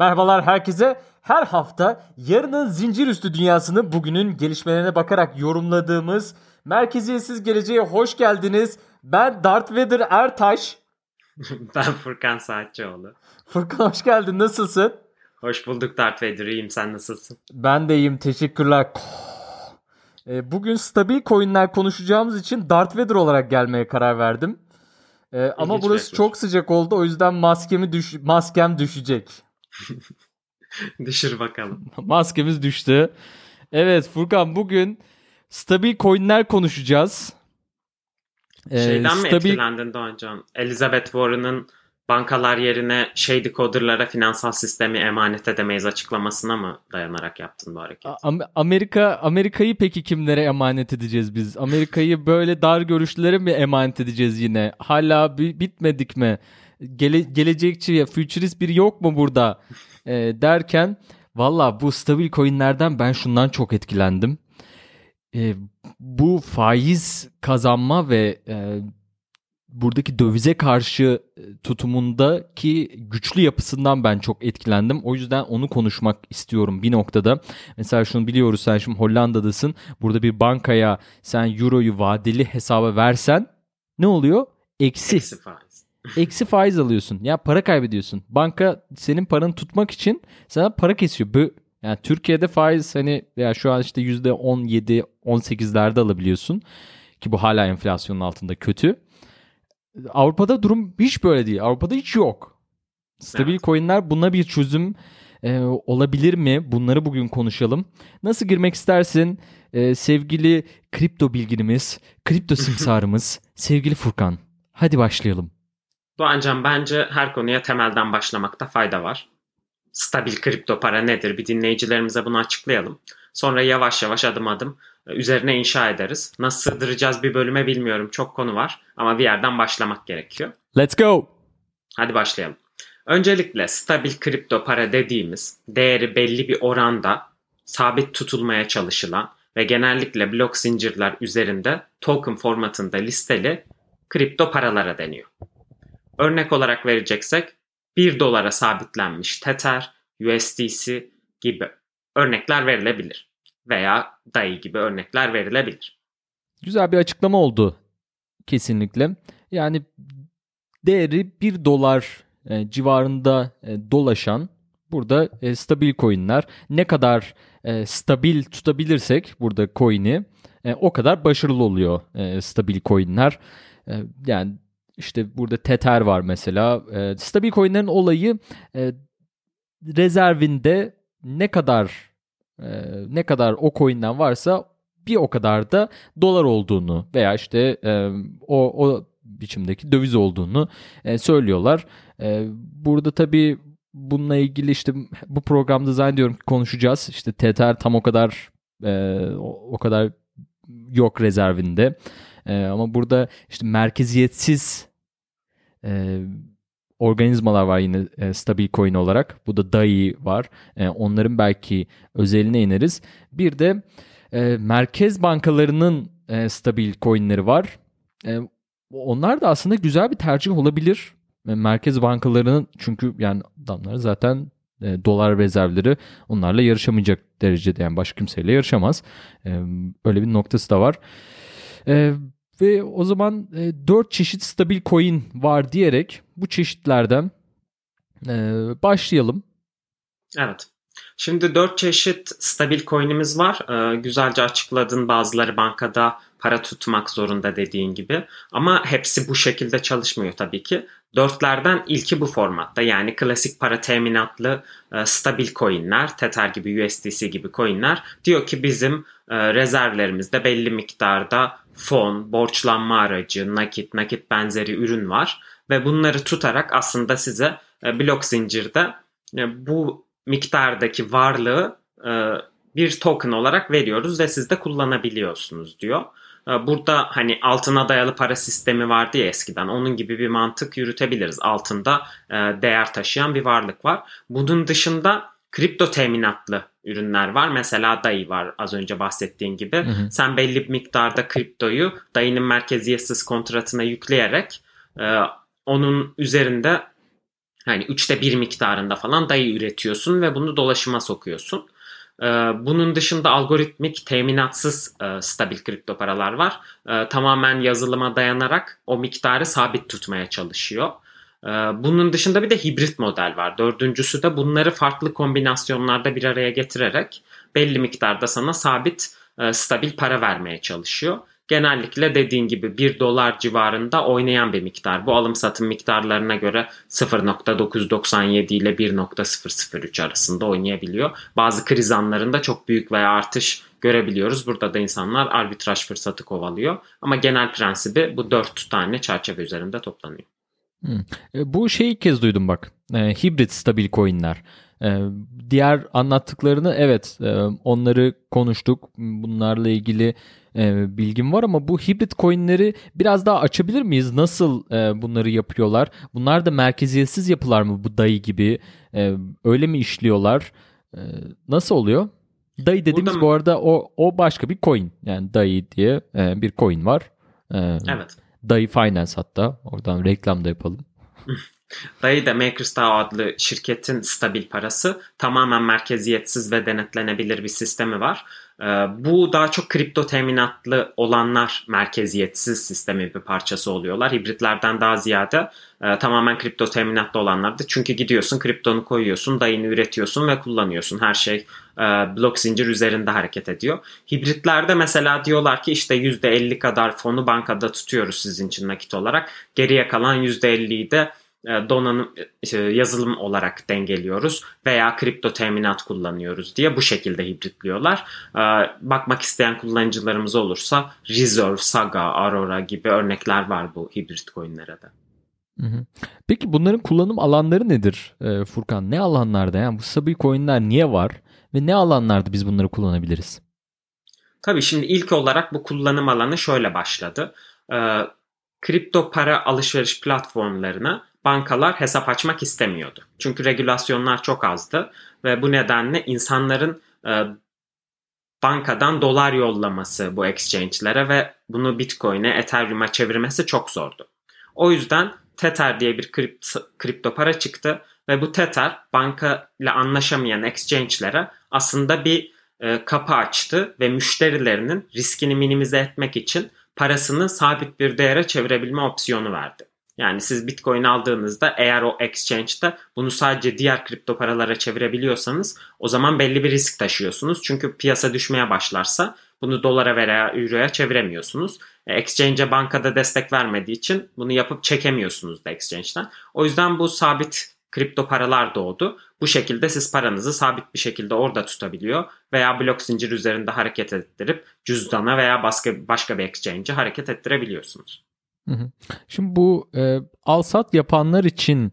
Merhabalar herkese. Her hafta yarının zincir üstü dünyasını bugünün gelişmelerine bakarak yorumladığımız Merkeziyetsiz Geleceğe hoş geldiniz. Ben Darth Vader Ertaş. ben Furkan Saatçioğlu. Furkan hoş geldin. Nasılsın? Hoş bulduk Darth Vader. İyiyim. Sen nasılsın? Ben de iyiyim. Teşekkürler. E, bugün stabil coinler konuşacağımız için Darth Vader olarak gelmeye karar verdim. E, ama burası çok sıcak oldu. O yüzden maskemi düş maskem düşecek. Düşür bakalım. Maskemiz düştü. Evet Furkan bugün stabil coinler konuşacağız. Ee, Şeyden stabil... mi etkilendin Doğancan? Elizabeth Warren'ın bankalar yerine shady coder'lara finansal sistemi emanet edemeyiz açıklamasına mı dayanarak yaptın bu hareketi? Amerika Amerika'yı peki kimlere emanet edeceğiz biz? Amerika'yı böyle dar görüşlülere mi emanet edeceğiz yine? Hala bitmedik mi? Gele, gelecekçi ya futurist biri yok mu burada? e, derken valla bu stabil coinlerden ben şundan çok etkilendim. E, bu faiz kazanma ve e, buradaki dövize karşı e, tutumundaki güçlü yapısından ben çok etkilendim. O yüzden onu konuşmak istiyorum bir noktada. Mesela şunu biliyoruz sen şimdi Hollanda'dasın. Burada bir bankaya sen euroyu vadeli hesaba versen ne oluyor? Eksi. Eksi faiz. Eksi faiz alıyorsun. Ya para kaybediyorsun. Banka senin paranı tutmak için sana para kesiyor. Bu yani Türkiye'de faiz hani ya şu an işte %17 18'lerde alabiliyorsun ki bu hala enflasyonun altında kötü. Avrupa'da durum hiç böyle değil. Avrupa'da hiç yok. Stabil evet. coinler buna bir çözüm e, olabilir mi? Bunları bugün konuşalım. Nasıl girmek istersin? E, sevgili kripto bilginimiz, kripto simsarımız, sevgili Furkan. Hadi başlayalım. Doğancan bence her konuya temelden başlamakta fayda var. Stabil kripto para nedir? Bir dinleyicilerimize bunu açıklayalım. Sonra yavaş yavaş adım adım üzerine inşa ederiz. Nasıl sığdıracağız bir bölüme bilmiyorum. Çok konu var ama bir yerden başlamak gerekiyor. Let's go. Hadi başlayalım. Öncelikle stabil kripto para dediğimiz değeri belli bir oranda sabit tutulmaya çalışılan ve genellikle blok zincirler üzerinde token formatında listeli kripto paralara deniyor. Örnek olarak vereceksek 1 dolara sabitlenmiş Tether, USDC gibi örnekler verilebilir veya DAI gibi örnekler verilebilir. Güzel bir açıklama oldu kesinlikle. Yani değeri 1 dolar e, civarında e, dolaşan burada e, stabil coinler ne kadar stabil tutabilirsek burada coin'i o kadar başarılı oluyor stabil coinler. Yani işte burada Tether var mesela. E, stabil coinlerin olayı e, rezervinde ne kadar e, ne kadar o coin'den varsa bir o kadar da dolar olduğunu veya işte e, o, o biçimdeki döviz olduğunu e, söylüyorlar. E, burada tabii bununla ilgili işte bu programda zannediyorum ki konuşacağız. İşte Tether tam o kadar e, o, o kadar yok rezervinde. E, ama burada işte merkeziyetsiz e, organizmalar var yine e, stabil coin olarak. Bu da DAI var. E, onların belki özeline ineriz. Bir de e, merkez bankalarının e, stabil coinleri var. E, onlar da aslında güzel bir tercih olabilir. E, merkez bankalarının çünkü yani adamlar zaten e, dolar rezervleri onlarla yarışamayacak derecede yani başka kimseyle yarışamaz. E, öyle bir noktası da var. E, ve o zaman e, 4 çeşit stabil coin var diyerek bu çeşitlerden e, başlayalım. Evet. Şimdi 4 çeşit stabil coin'imiz var. Ee, güzelce açıkladın bazıları bankada para tutmak zorunda dediğin gibi. Ama hepsi bu şekilde çalışmıyor tabii ki. Dörtlerden ilki bu formatta yani klasik para teminatlı e, stabil coinler, Tether gibi USDC gibi coinler diyor ki bizim e, rezervlerimizde belli miktarda fon, borçlanma aracı, nakit, nakit benzeri ürün var ve bunları tutarak aslında size e, blok zincirde e, bu miktardaki varlığı e, bir token olarak veriyoruz ve siz de kullanabiliyorsunuz diyor. Burada hani altına dayalı para sistemi vardı ya eskiden. Onun gibi bir mantık yürütebiliriz. Altında değer taşıyan bir varlık var. Bunun dışında kripto teminatlı ürünler var. Mesela DAI var az önce bahsettiğin gibi. Hı hı. Sen belli bir miktarda kriptoyu DAI'nin merkeziyetsiz kontratına yükleyerek e, onun üzerinde hani üçte bir miktarında falan DAI üretiyorsun ve bunu dolaşıma sokuyorsun. Ee, bunun dışında algoritmik teminatsız e, stabil kripto paralar var. Ee, tamamen yazılıma dayanarak o miktarı sabit tutmaya çalışıyor. Ee, bunun dışında bir de hibrit model var. Dördüncüsü de bunları farklı kombinasyonlarda bir araya getirerek belli miktarda sana sabit e, stabil para vermeye çalışıyor genellikle dediğin gibi 1 dolar civarında oynayan bir miktar. Bu alım satım miktarlarına göre 0.997 ile 1.003 arasında oynayabiliyor. Bazı kriz anlarında çok büyük veya artış görebiliyoruz. Burada da insanlar arbitraj fırsatı kovalıyor. Ama genel prensibi bu 4 tane çerçeve üzerinde toplanıyor. Hmm. Bu şeyi ilk kez duydum bak. E, hibrit stabil coinler. E, diğer anlattıklarını evet e, onları konuştuk. Bunlarla ilgili e, bilgim var ama bu hibrit coinleri biraz daha açabilir miyiz? Nasıl e, bunları yapıyorlar? Bunlar da merkeziyetsiz yapılar mı bu DAI gibi? E, öyle mi işliyorlar? E, nasıl oluyor? DAI dediğimiz Burada... bu arada o o başka bir coin. Yani DAI diye e, bir coin var. E, evet. DAI Finance hatta. Oradan reklam da yapalım. DAI de MakerStao adlı şirketin stabil parası tamamen merkeziyetsiz ve denetlenebilir bir sistemi var. Ee, bu daha çok kripto teminatlı olanlar merkeziyetsiz sistemin bir parçası oluyorlar. Hibritlerden daha ziyade e, tamamen kripto teminatlı olanlardı. Çünkü gidiyorsun kriptonu koyuyorsun, dayını üretiyorsun ve kullanıyorsun. Her şey e, blok zincir üzerinde hareket ediyor. Hibritlerde mesela diyorlar ki işte %50 kadar fonu bankada tutuyoruz sizin için nakit olarak. Geriye kalan %50'yi de donanım e, yazılım olarak dengeliyoruz veya kripto teminat kullanıyoruz diye bu şekilde hibritliyorlar. E, bakmak isteyen kullanıcılarımız olursa Reserve, Saga, Aurora gibi örnekler var bu hibrit coinlere de. Peki bunların kullanım alanları nedir Furkan? Ne alanlarda yani bu stabil coinler niye var ve ne alanlarda biz bunları kullanabiliriz? Tabii şimdi ilk olarak bu kullanım alanı şöyle başladı. kripto para alışveriş platformlarına bankalar hesap açmak istemiyordu. Çünkü regülasyonlar çok azdı ve bu nedenle insanların e, bankadan dolar yollaması bu exchange'lere ve bunu Bitcoin'e, Ethereum'a çevirmesi çok zordu. O yüzden Tether diye bir kripto, kripto para çıktı ve bu Tether banka ile anlaşamayan exchange'lere aslında bir e, kapı açtı ve müşterilerinin riskini minimize etmek için parasını sabit bir değere çevirebilme opsiyonu verdi. Yani siz Bitcoin aldığınızda eğer o exchange'de bunu sadece diğer kripto paralara çevirebiliyorsanız o zaman belli bir risk taşıyorsunuz. Çünkü piyasa düşmeye başlarsa bunu dolara veya euroya çeviremiyorsunuz. E, exchange'e bankada destek vermediği için bunu yapıp çekemiyorsunuz da exchange'den. O yüzden bu sabit kripto paralar doğdu. Bu şekilde siz paranızı sabit bir şekilde orada tutabiliyor veya blok zincir üzerinde hareket ettirip cüzdana veya başka başka bir exchange'e hareket ettirebiliyorsunuz. Şimdi bu e, al sat yapanlar için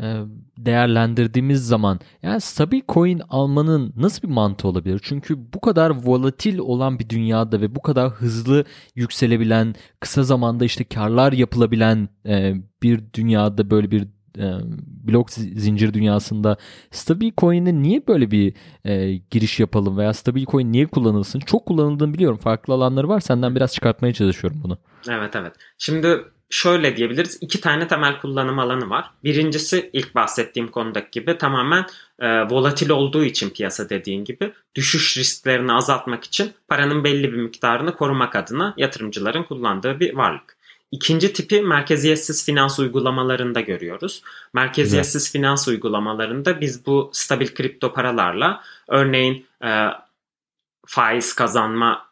e, değerlendirdiğimiz zaman yani stabil coin almanın nasıl bir mantığı olabilir? Çünkü bu kadar volatil olan bir dünyada ve bu kadar hızlı yükselebilen, kısa zamanda işte karlar yapılabilen e, bir dünyada böyle bir e, blok zincir dünyasında stabil coin'e niye böyle bir e, giriş yapalım veya stabil coin niye kullanılsın? Çok kullanıldığını biliyorum. Farklı alanları var. Senden biraz çıkartmaya çalışıyorum bunu. Evet evet. Şimdi şöyle diyebiliriz. iki tane temel kullanım alanı var. Birincisi ilk bahsettiğim konudaki gibi tamamen e, volatil olduğu için piyasa dediğin gibi düşüş risklerini azaltmak için paranın belli bir miktarını korumak adına yatırımcıların kullandığı bir varlık. İkinci tipi merkeziyetsiz finans uygulamalarında görüyoruz. Merkeziyetsiz Güzel. finans uygulamalarında biz bu stabil kripto paralarla örneğin e, faiz kazanma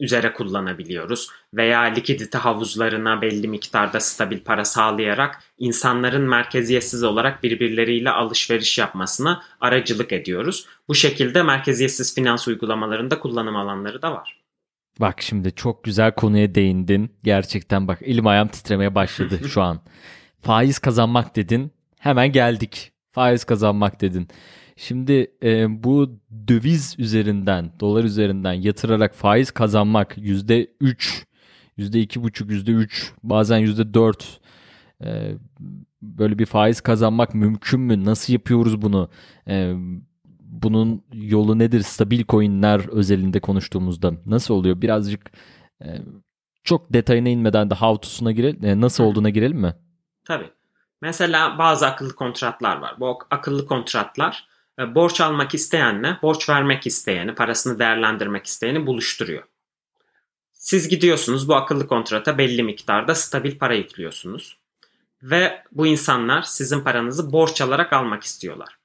üzere kullanabiliyoruz veya likidite havuzlarına belli miktarda stabil para sağlayarak insanların merkeziyetsiz olarak birbirleriyle alışveriş yapmasına aracılık ediyoruz. Bu şekilde merkeziyetsiz finans uygulamalarında kullanım alanları da var. Bak şimdi çok güzel konuya değindin. Gerçekten bak elim ayağım titremeye başladı şu an. faiz kazanmak dedin. Hemen geldik. Faiz kazanmak dedin. Şimdi e, bu döviz üzerinden, dolar üzerinden yatırarak faiz kazanmak yüzde üç, yüzde iki buçuk, yüzde üç, bazen yüzde dört e, böyle bir faiz kazanmak mümkün mü? Nasıl yapıyoruz bunu? E, bunun yolu nedir? Stabil coinler özelinde konuştuğumuzda nasıl oluyor? Birazcık e, çok detayına inmeden de how to'suna girelim. E, nasıl olduğuna girelim mi? Tabii. Mesela bazı akıllı kontratlar var. Bu akıllı kontratlar e, borç almak isteyenle borç vermek isteyeni, parasını değerlendirmek isteyeni buluşturuyor. Siz gidiyorsunuz bu akıllı kontrata belli miktarda stabil para yüklüyorsunuz. Ve bu insanlar sizin paranızı borç alarak almak istiyorlar.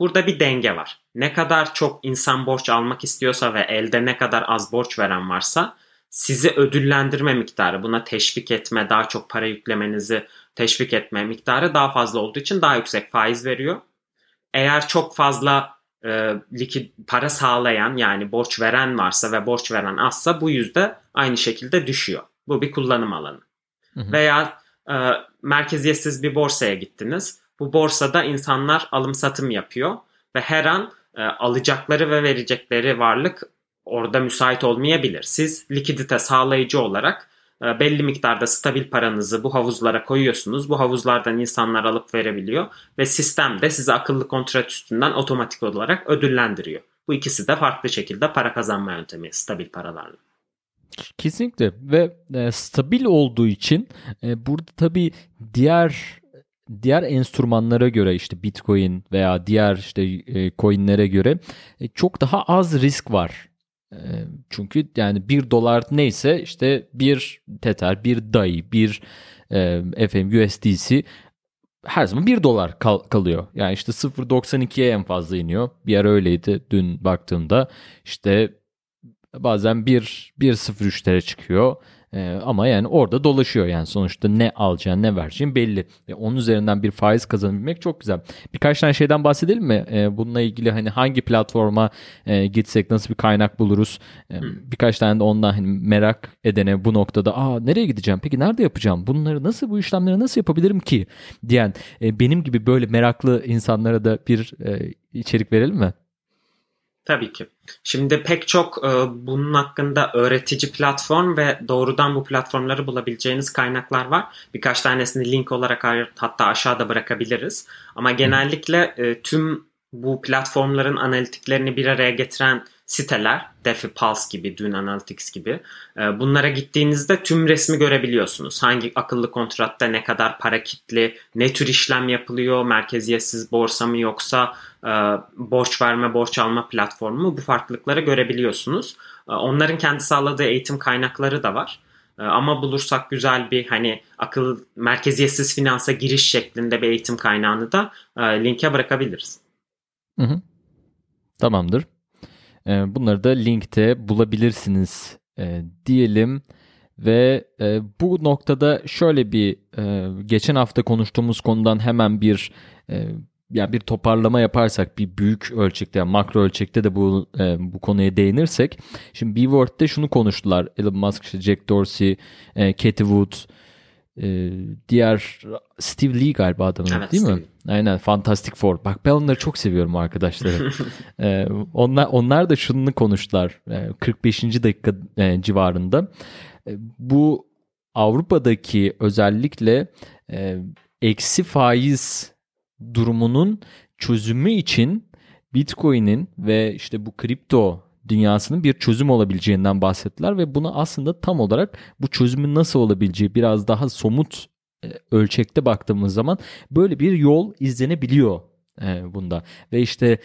Burada bir denge var. Ne kadar çok insan borç almak istiyorsa ve elde ne kadar az borç veren varsa sizi ödüllendirme miktarı, buna teşvik etme, daha çok para yüklemenizi teşvik etme miktarı daha fazla olduğu için daha yüksek faiz veriyor. Eğer çok fazla e, likit para sağlayan yani borç veren varsa ve borç veren azsa bu yüzde aynı şekilde düşüyor. Bu bir kullanım alanı. Hı hı. Veya e, merkeziyetsiz bir borsaya gittiniz. Bu borsada insanlar alım satım yapıyor ve her an e, alacakları ve verecekleri varlık orada müsait olmayabilir. Siz likidite sağlayıcı olarak e, belli miktarda stabil paranızı bu havuzlara koyuyorsunuz. Bu havuzlardan insanlar alıp verebiliyor ve sistem de sizi akıllı kontrat üstünden otomatik olarak ödüllendiriyor. Bu ikisi de farklı şekilde para kazanma yöntemi stabil paralarla. Kesinlikle ve e, stabil olduğu için e, burada tabii diğer diğer enstrümanlara göre işte Bitcoin veya diğer işte e, coinlere göre e, çok daha az risk var. E, çünkü yani bir dolar neyse işte bir Tether, bir DAI, bir e, USDC her zaman bir dolar kal- kalıyor. Yani işte 0.92'ye en fazla iniyor. Bir ara öyleydi dün baktığımda. işte bazen 1.03'lere çıkıyor. Ee, ama yani orada dolaşıyor yani sonuçta ne alacağın ne vereceğin belli. Ve onun üzerinden bir faiz kazanabilmek çok güzel. Birkaç tane şeyden bahsedelim mi? Ee, bununla ilgili hani hangi platforma e, gitsek nasıl bir kaynak buluruz? Ee, birkaç tane de ondan hani merak edene bu noktada aa nereye gideceğim peki nerede yapacağım? Bunları nasıl bu işlemleri nasıl yapabilirim ki? diyen e, benim gibi böyle meraklı insanlara da bir e, içerik verelim mi? Tabii ki. Şimdi pek çok e, bunun hakkında öğretici platform ve doğrudan bu platformları bulabileceğiniz kaynaklar var. Birkaç tanesini link olarak hatta aşağıda bırakabiliriz. Ama genellikle e, tüm bu platformların analitiklerini bir araya getiren siteler, DeFi Pulse gibi, Dune Analytics gibi e, bunlara gittiğinizde tüm resmi görebiliyorsunuz. Hangi akıllı kontratta ne kadar para kitli, ne tür işlem yapılıyor, merkeziyetsiz borsa mı yoksa e, borç verme, borç alma platformu mu bu farklılıkları görebiliyorsunuz. E, onların kendi sağladığı eğitim kaynakları da var. Ama bulursak güzel bir hani akıl merkeziyetsiz finansa giriş şeklinde bir eğitim kaynağını da linke bırakabiliriz. Hı hı. Tamamdır. Ee, bunları da linkte bulabilirsiniz e, diyelim. Ve e, bu noktada şöyle bir e, geçen hafta konuştuğumuz konudan hemen bir e, yani bir toparlama yaparsak bir büyük ölçekte yani makro ölçekte de bu e, bu konuya değinirsek şimdi B-Word'de şunu konuştular Elon Musk, işte Jack Dorsey, e, Katie Wood, e, diğer Steve Lee galiba adamın evet, değil Steve. mi? Aynen Fantastic Four. Bak ben onları çok seviyorum arkadaşları. ee, onlar onlar da şunu konuştular. Ee, 45. dakika e, civarında. E, bu Avrupa'daki özellikle e, eksi faiz durumunun çözümü için Bitcoin'in ve işte bu kripto dünyasının bir çözüm olabileceğinden bahsettiler ve bunu aslında tam olarak bu çözümün nasıl olabileceği biraz daha somut e, ölçekte baktığımız zaman böyle bir yol izlenebiliyor e, bunda. Ve işte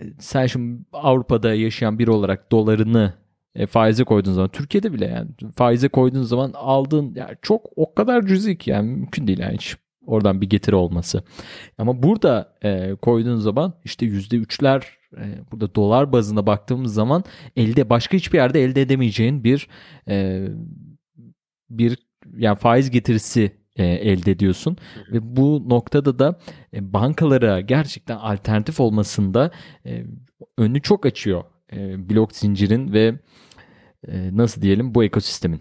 e, sen şimdi Avrupa'da yaşayan biri olarak dolarını e, faize koyduğun zaman Türkiye'de bile yani faize koyduğun zaman aldığın yani çok o kadar cüzi ki yani mümkün değil yani hiç oradan bir getiri olması. Ama burada e, koyduğun zaman işte yüzde üçler e, burada dolar bazında baktığımız zaman elde başka hiçbir yerde elde edemeyeceğin bir e, bir yani faiz getirisi e, elde ediyorsun ve bu noktada da e, bankalara gerçekten alternatif olmasında e, önünü çok açıyor e, blok zincirin ve e, nasıl diyelim bu ekosistemin.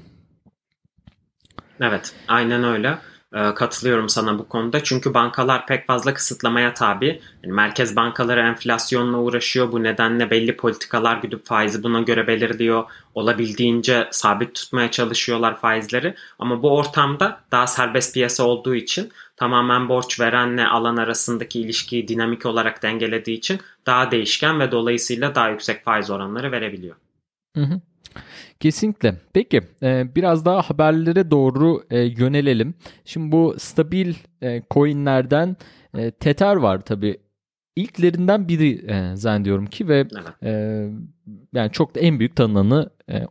Evet aynen öyle. E, katılıyorum sana bu konuda. Çünkü bankalar pek fazla kısıtlamaya tabi. Yani merkez bankaları enflasyonla uğraşıyor. Bu nedenle belli politikalar güdüp faizi buna göre belirliyor. Olabildiğince sabit tutmaya çalışıyorlar faizleri. Ama bu ortamda daha serbest piyasa olduğu için tamamen borç verenle alan arasındaki ilişkiyi dinamik olarak dengelediği için daha değişken ve dolayısıyla daha yüksek faiz oranları verebiliyor. Hı hı. Kesinlikle. Peki e, biraz daha haberlere doğru e, yönelelim. Şimdi bu stabil e, coinlerden Tether var tabi. İlklerinden biri zannediyorum ki ve Evet. yani çok da en büyük tanınanı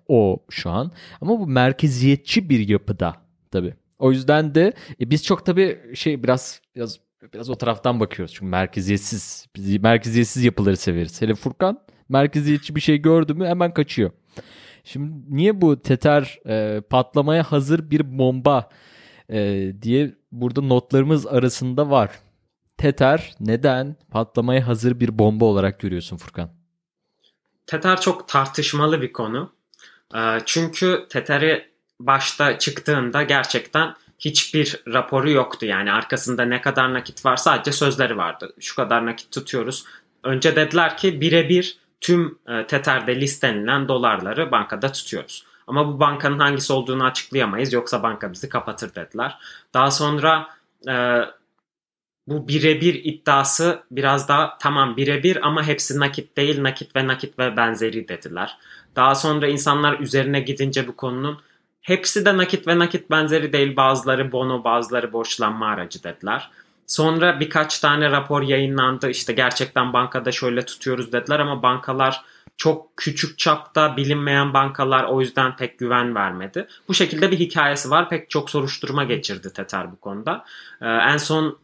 o şu an. Ama bu merkeziyetçi bir yapıda tabi. O yüzden de biz çok tabi şey biraz biraz biraz o taraftan bakıyoruz. Çünkü merkeziyetsiz merkeziyetsiz yapıları severiz. Hele Furkan merkeziyetçi bir şey gördü mü hemen kaçıyor. Şimdi niye bu Tether e, patlamaya hazır bir bomba e, diye burada notlarımız arasında var. Tether neden patlamaya hazır bir bomba olarak görüyorsun Furkan? Tether çok tartışmalı bir konu. Ee, Çünkü Tether'i başta çıktığında gerçekten hiçbir raporu yoktu. Yani arkasında ne kadar nakit var sadece sözleri vardı. Şu kadar nakit tutuyoruz. Önce dediler ki birebir tüm e, Tether'de listenilen dolarları bankada tutuyoruz. Ama bu bankanın hangisi olduğunu açıklayamayız yoksa banka bizi kapatır dediler. Daha sonra e, bu birebir iddiası biraz daha tamam birebir ama hepsi nakit değil nakit ve nakit ve benzeri dediler. Daha sonra insanlar üzerine gidince bu konunun hepsi de nakit ve nakit benzeri değil bazıları bono bazıları borçlanma aracı dediler. Sonra birkaç tane rapor yayınlandı işte gerçekten bankada şöyle tutuyoruz dediler ama bankalar çok küçük çapta bilinmeyen bankalar o yüzden pek güven vermedi. Bu şekilde bir hikayesi var. Pek çok soruşturma geçirdi Tether bu konuda. Ee, en son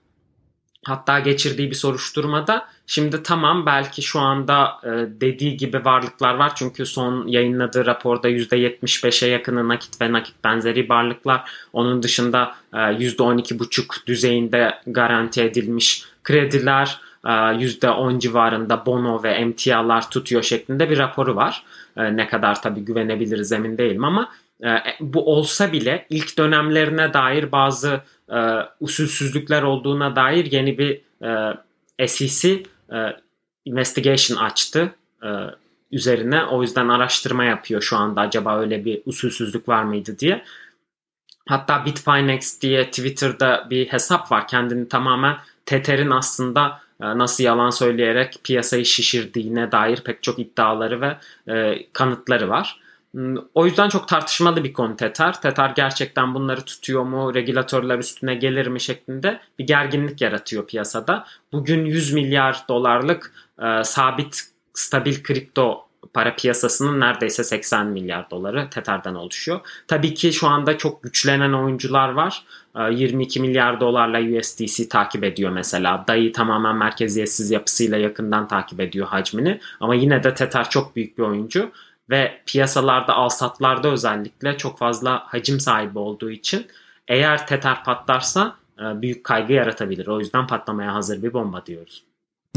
hatta geçirdiği bir soruşturmada şimdi tamam belki şu anda e, dediği gibi varlıklar var. Çünkü son yayınladığı raporda %75'e yakını nakit ve nakit benzeri varlıklar. Onun dışında e, %12,5 düzeyinde garanti edilmiş krediler, e, %10 civarında bono ve emtialar tutuyor şeklinde bir raporu var. E, ne kadar tabii güvenebiliriz emin değilim ama e, bu olsa bile ilk dönemlerine dair bazı e, usulsüzlükler olduğuna dair yeni bir e, SEC e, investigation açtı e, üzerine. O yüzden araştırma yapıyor şu anda acaba öyle bir usulsüzlük var mıydı diye. Hatta Bitfinex diye Twitter'da bir hesap var. Kendini tamamen Tether'in aslında e, nasıl yalan söyleyerek piyasayı şişirdiğine dair pek çok iddiaları ve e, kanıtları var. Hmm, O yüzden çok tartışmalı bir konu Tether. Tether gerçekten bunları tutuyor mu, regülatörler üstüne gelir mi şeklinde bir gerginlik yaratıyor piyasada. Bugün 100 milyar dolarlık e, sabit stabil kripto para piyasasının neredeyse 80 milyar doları Tether'den oluşuyor. Tabii ki şu anda çok güçlenen oyuncular var. E, 22 milyar dolarla USDC takip ediyor mesela. DAI tamamen merkeziyetsiz yapısıyla yakından takip ediyor hacmini. Ama yine de Tether çok büyük bir oyuncu ve piyasalarda alsatlarda özellikle çok fazla hacim sahibi olduğu için eğer Tether patlarsa e, büyük kaygı yaratabilir. O yüzden patlamaya hazır bir bomba diyoruz.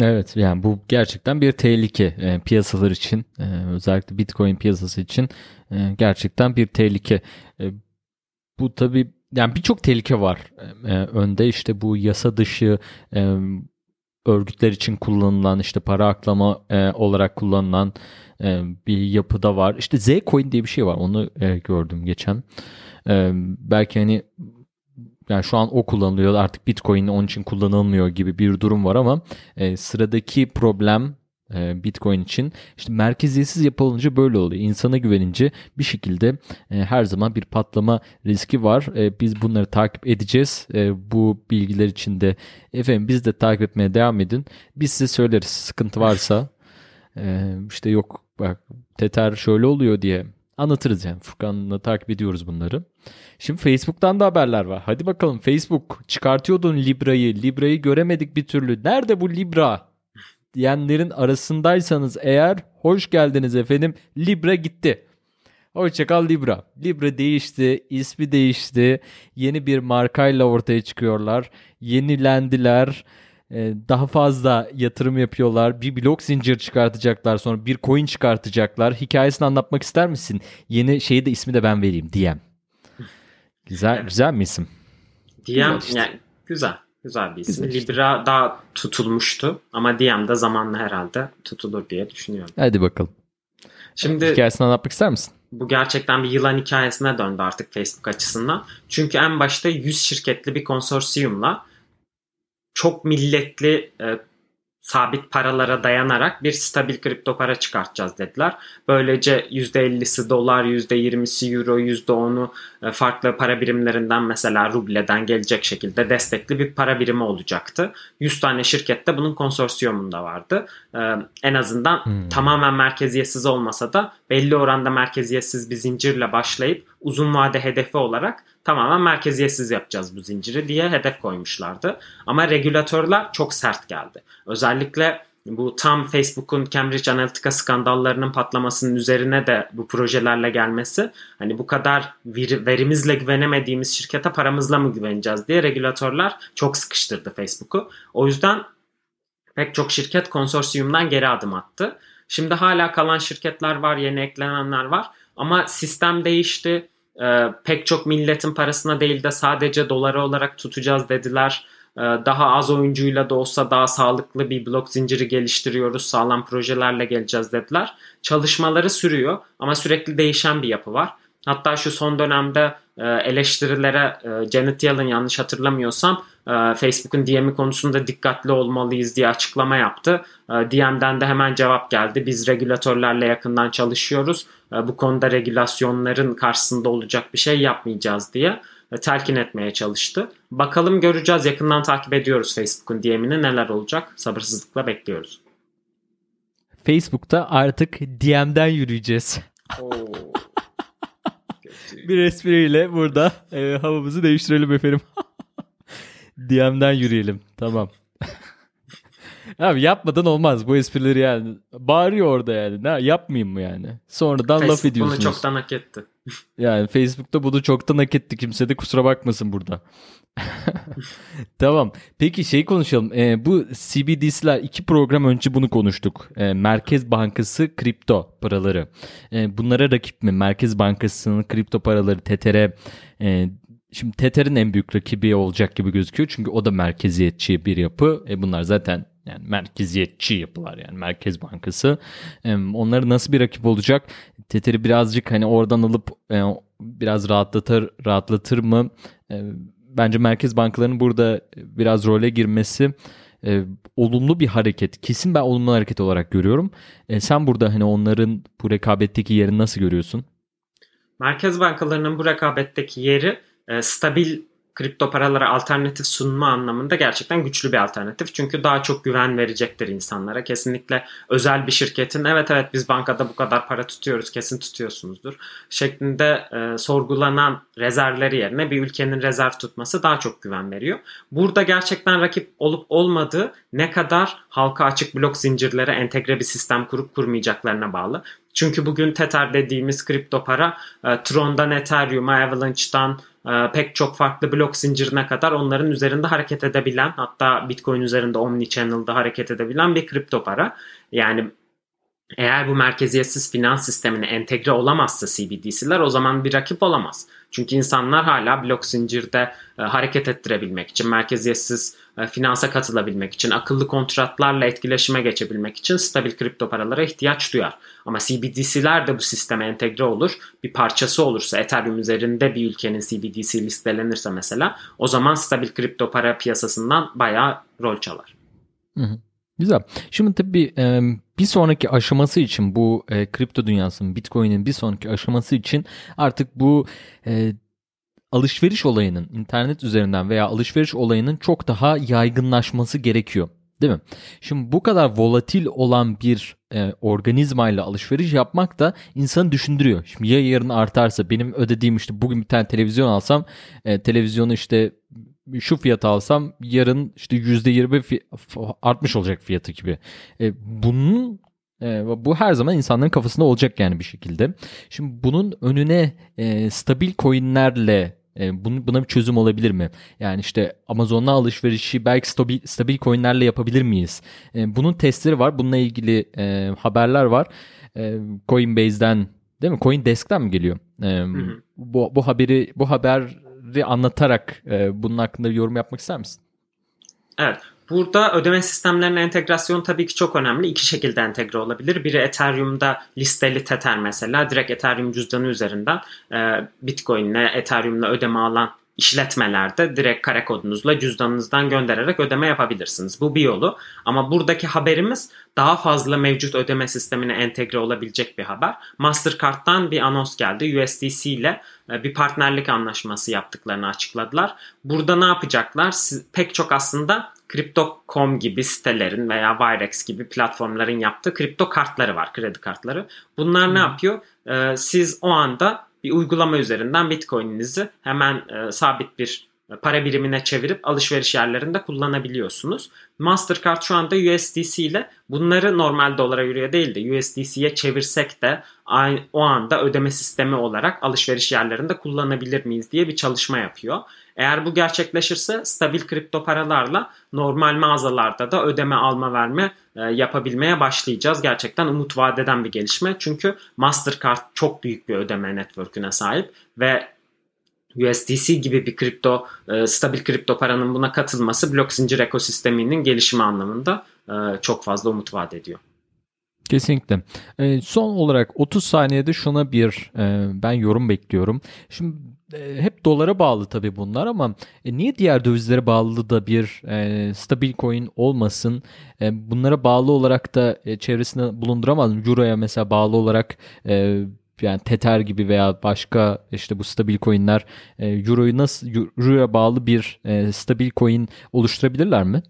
Evet yani bu gerçekten bir tehlike e, piyasalar için e, özellikle Bitcoin piyasası için e, gerçekten bir tehlike. E, bu tabi yani birçok tehlike var e, e, önde işte bu yasa dışı e, örgütler için kullanılan işte para aklama e, olarak kullanılan e, bir yapıda var. İşte Zcoin diye bir şey var onu e, gördüm geçen. E, belki hani yani şu an o kullanılıyor artık Bitcoin onun için kullanılmıyor gibi bir durum var ama e, sıradaki problem Bitcoin için işte merkeziyetsiz yapılınca böyle oluyor. İnsana güvenince bir şekilde e, her zaman bir patlama riski var. E, biz bunları takip edeceğiz. E, bu bilgiler için de efendim biz de takip etmeye devam edin. Biz size söyleriz sıkıntı varsa. E, işte yok bak Tether şöyle oluyor diye anlatırız yani. Furkan'la takip ediyoruz bunları. Şimdi Facebook'tan da haberler var. Hadi bakalım Facebook çıkartıyordun Libra'yı. Libra'yı göremedik bir türlü. Nerede bu Libra? Diyenlerin arasındaysanız eğer hoş geldiniz efendim. Libra gitti. Hoşçakal Libra. Libra değişti, ismi değişti. Yeni bir markayla ortaya çıkıyorlar. Yenilendiler. Ee, Daha fazla yatırım yapıyorlar. Bir blok zincir çıkartacaklar. Sonra bir coin çıkartacaklar. Hikayesini anlatmak ister misin? Yeni şeyi de ismi de ben vereyim. DM. Güzel, güzel mi isim? DM güzel, işte. yani, güzel. Güzel bir isim. Güzel işte. Libra daha tutulmuştu ama DM de zamanla herhalde tutulur diye düşünüyorum. Hadi bakalım. Şimdi hikayesini anlatmak ister misin? Bu gerçekten bir yılan hikayesine döndü artık Facebook açısından. Çünkü en başta 100 şirketli bir konsorsiyumla çok milletli e, sabit paralara dayanarak bir stabil kripto para çıkartacağız dediler. Böylece %50'si dolar, %20'si euro, %10'u e, farklı para birimlerinden mesela rubleden gelecek şekilde destekli bir para birimi olacaktı. 100 tane şirket de bunun konsorsiyumunda vardı. E, en azından hmm. tamamen merkeziyetsiz olmasa da belli oranda merkeziyetsiz bir zincirle başlayıp uzun vade hedefi olarak tamamen merkeziyetsiz yapacağız bu zinciri diye hedef koymuşlardı. Ama regülatörler çok sert geldi. Özellikle bu tam Facebook'un Cambridge Analytica skandallarının patlamasının üzerine de bu projelerle gelmesi hani bu kadar verimizle güvenemediğimiz şirkete paramızla mı güveneceğiz diye regülatörler çok sıkıştırdı Facebook'u. O yüzden pek çok şirket konsorsiyumdan geri adım attı. Şimdi hala kalan şirketler var, yeni eklenenler var ama sistem değişti e, pek çok milletin parasına değil de sadece doları olarak tutacağız dediler. E, daha az oyuncuyla da olsa daha sağlıklı bir blok zinciri geliştiriyoruz. Sağlam projelerle geleceğiz dediler. Çalışmaları sürüyor ama sürekli değişen bir yapı var. Hatta şu son dönemde e, eleştirilere e, Janet Yellen yanlış hatırlamıyorsam Facebook'un DM'i konusunda dikkatli olmalıyız diye açıklama yaptı. DM'den de hemen cevap geldi. Biz regülatörlerle yakından çalışıyoruz. Bu konuda regülasyonların karşısında olacak bir şey yapmayacağız diye telkin etmeye çalıştı. Bakalım göreceğiz. Yakından takip ediyoruz Facebook'un DM'ini neler olacak. Sabırsızlıkla bekliyoruz. Facebook'ta artık DM'den yürüyeceğiz. Oo. bir espriyle burada e, havamızı değiştirelim efendim. DM'den yürüyelim. Tamam. Abi yapmadan olmaz bu esprileri yani. Bağırıyor orada yani. Ne yapmayayım mı yani? Sonradan Facebook laf ediyorsunuz. bunu çoktan hak etti. yani Facebook'ta bunu çoktan hak etti. Kimse de kusura bakmasın burada. tamam. Peki şey konuşalım. Ee, bu CBDC'ler iki program önce bunu konuştuk. Ee, Merkez Bankası kripto paraları. Ee, bunlara rakip mi? Merkez Bankası'nın kripto paraları TETER'e e, Şimdi Tether'in en büyük rakibi olacak gibi gözüküyor. Çünkü o da merkeziyetçi bir yapı. E bunlar zaten yani merkeziyetçi yapılar yani Merkez Bankası. E, onları nasıl bir rakip olacak? Tether'i birazcık hani oradan alıp e, biraz rahatlatır rahatlatır mı? E, bence merkez bankalarının burada biraz role girmesi e, olumlu bir hareket. Kesin ben olumlu hareket olarak görüyorum. E, sen burada hani onların bu rekabetteki yerini nasıl görüyorsun? Merkez bankalarının bu rekabetteki yeri e, stabil kripto paralara alternatif sunma anlamında gerçekten güçlü bir alternatif. Çünkü daha çok güven verecektir insanlara. Kesinlikle özel bir şirketin evet evet biz bankada bu kadar para tutuyoruz kesin tutuyorsunuzdur şeklinde e, sorgulanan rezervleri yerine bir ülkenin rezerv tutması daha çok güven veriyor. Burada gerçekten rakip olup olmadığı ne kadar halka açık blok zincirlere entegre bir sistem kurup kurmayacaklarına bağlı. Çünkü bugün Tether dediğimiz kripto para e, Tron'dan Ethereum'a, Avalanche'dan pek çok farklı blok zincirine kadar onların üzerinde hareket edebilen hatta Bitcoin üzerinde Omnichannel'da hareket edebilen bir kripto para. Yani eğer bu merkeziyetsiz finans sistemine entegre olamazsa CBDC'ler o zaman bir rakip olamaz. Çünkü insanlar hala blok zincirde e, hareket ettirebilmek için, merkeziyetsiz e, finansa katılabilmek için, akıllı kontratlarla etkileşime geçebilmek için stabil kripto paralara ihtiyaç duyar. Ama CBDC'ler de bu sisteme entegre olur. Bir parçası olursa, Ethereum üzerinde bir ülkenin CBDC listelenirse mesela o zaman stabil kripto para piyasasından bayağı rol çalar. Hı hı. Güzel. Şimdi tabii bir sonraki aşaması için bu kripto dünyasının Bitcoin'in bir sonraki aşaması için artık bu alışveriş olayının internet üzerinden veya alışveriş olayının çok daha yaygınlaşması gerekiyor. Değil mi? Şimdi bu kadar volatil olan bir e, organizmayla alışveriş yapmak da insanı düşündürüyor. Şimdi ya yarın artarsa benim ödediğim işte bugün bir tane televizyon alsam e, televizyonu işte şu fiyata alsam yarın işte %20 fi- artmış olacak fiyatı gibi. E, bunun e, bu her zaman insanların kafasında olacak yani bir şekilde. Şimdi bunun önüne e, stabil coinlerle e, bunu, buna bir çözüm olabilir mi? Yani işte Amazon'la alışverişi belki stabil, stabil coinlerle yapabilir miyiz? E, bunun testleri var. Bununla ilgili e, haberler var. E, Coinbase'den değil mi? Coindesk'ten mi geliyor? E, Bu, bu haberi bu haber sistemleri anlatarak e, bunun hakkında bir yorum yapmak ister misin? Evet. Burada ödeme sistemlerinin entegrasyonu tabii ki çok önemli. İki şekilde entegre olabilir. Biri Ethereum'da listeli Tether mesela. Direkt Ethereum cüzdanı üzerinden e, Bitcoin ile Ethereum'la ödeme alan işletmelerde direkt kare kodunuzla cüzdanınızdan göndererek ödeme yapabilirsiniz. Bu bir yolu. Ama buradaki haberimiz daha fazla mevcut ödeme sistemine entegre olabilecek bir haber. Mastercard'dan bir anons geldi. USDC ile e, bir partnerlik anlaşması yaptıklarını açıkladılar. Burada ne yapacaklar? Siz, pek çok aslında Crypto.com gibi sitelerin veya Wirex gibi platformların yaptığı kripto kartları var, kredi kartları. Bunlar ne yapıyor? Ee, siz o anda bir uygulama üzerinden Bitcoin'inizi hemen e, sabit bir para birimine çevirip alışveriş yerlerinde kullanabiliyorsunuz. Mastercard şu anda USDC ile bunları normal dolara yürüye değil de USDC'ye çevirsek de o anda ödeme sistemi olarak alışveriş yerlerinde kullanabilir miyiz diye bir çalışma yapıyor. Eğer bu gerçekleşirse stabil kripto paralarla normal mağazalarda da ödeme alma verme e, yapabilmeye başlayacağız. Gerçekten umut vadeden bir gelişme. Çünkü Mastercard çok büyük bir ödeme network'üne sahip ve USDC gibi bir kripto, e, stabil kripto paranın buna katılması blok zincir ekosisteminin gelişimi anlamında e, çok fazla umut vaat ediyor. Kesinlikle. E, son olarak 30 saniyede şuna bir e, ben yorum bekliyorum. Şimdi e, hep dolara bağlı tabii bunlar ama e, niye diğer dövizlere bağlı da bir e, stabil coin olmasın? E, bunlara bağlı olarak da e, çevresinde bulunduramaz mı? Euro'ya mesela bağlı olarak e, yani Tether gibi veya başka işte bu stabil coinler e, Euro'yu nasıl Euro'ya bağlı bir e, stabil coin oluşturabilirler mi?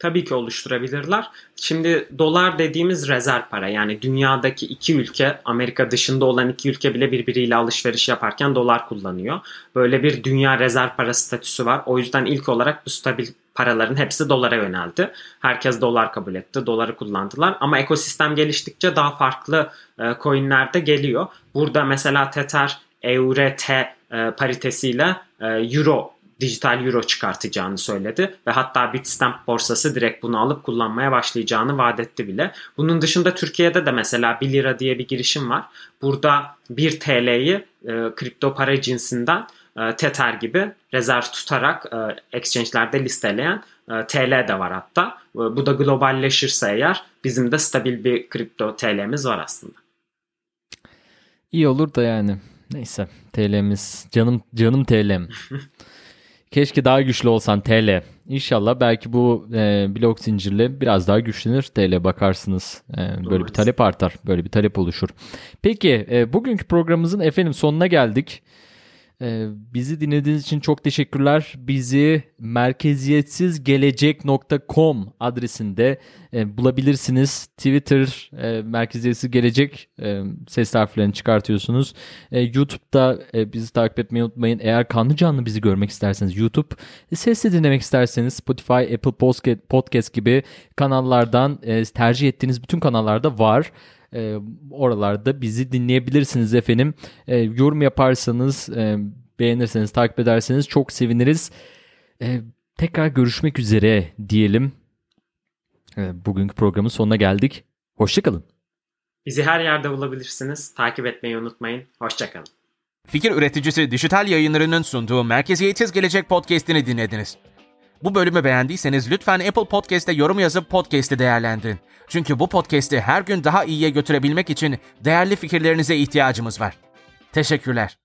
Tabii ki oluşturabilirler. Şimdi dolar dediğimiz rezerv para yani dünyadaki iki ülke Amerika dışında olan iki ülke bile birbiriyle alışveriş yaparken dolar kullanıyor. Böyle bir dünya rezerv para statüsü var. O yüzden ilk olarak bu stabil paraların hepsi dolara yöneldi. Herkes dolar kabul etti. Doları kullandılar. Ama ekosistem geliştikçe daha farklı e, coinler de geliyor. Burada mesela Tether EURT e, paritesiyle e, Euro dijital euro çıkartacağını söyledi ve hatta Bitstamp borsası direkt bunu alıp kullanmaya başlayacağını vaat etti bile. Bunun dışında Türkiye'de de mesela 1 lira diye bir girişim var. Burada 1 TL'yi e, kripto para cinsinden e, Tether gibi rezerv tutarak e, exchange'lerde listeleyen e, TL de var hatta. E, bu da globalleşirse eğer bizim de stabil bir kripto TL'miz var aslında. İyi olur da yani. Neyse TL'miz canım canım TL'm. Keşke daha güçlü olsan TL. İnşallah belki bu e, blok zincirle biraz daha güçlenir TL bakarsınız. E, böyle bir talep artar. Böyle bir talep oluşur. Peki e, bugünkü programımızın efendim sonuna geldik. Ee, bizi dinlediğiniz için çok teşekkürler. Bizi merkeziyetsizgelecek.com adresinde e, bulabilirsiniz. Twitter e, merkeziyetsiz gelecek e, ses harflerini çıkartıyorsunuz. YouTube'da bizi takip etmeyi unutmayın. Eğer kanlı canlı bizi görmek isterseniz YouTube, sesli dinlemek isterseniz Spotify, Apple Podcast gibi kanallardan tercih ettiğiniz bütün kanallarda var e, oralarda bizi dinleyebilirsiniz efendim. E, yorum yaparsanız, e, beğenirseniz, takip ederseniz çok seviniriz. E, tekrar görüşmek üzere diyelim. E, bugünkü programın sonuna geldik. Hoşçakalın. Bizi her yerde bulabilirsiniz. Takip etmeyi unutmayın. Hoşçakalın. Fikir üreticisi dijital yayınlarının sunduğu Merkeziyetsiz Gelecek podcast'ini dinlediniz. Bu bölümü beğendiyseniz lütfen Apple Podcast'te yorum yazıp podcast'i değerlendirin. Çünkü bu podcast'i her gün daha iyiye götürebilmek için değerli fikirlerinize ihtiyacımız var. Teşekkürler.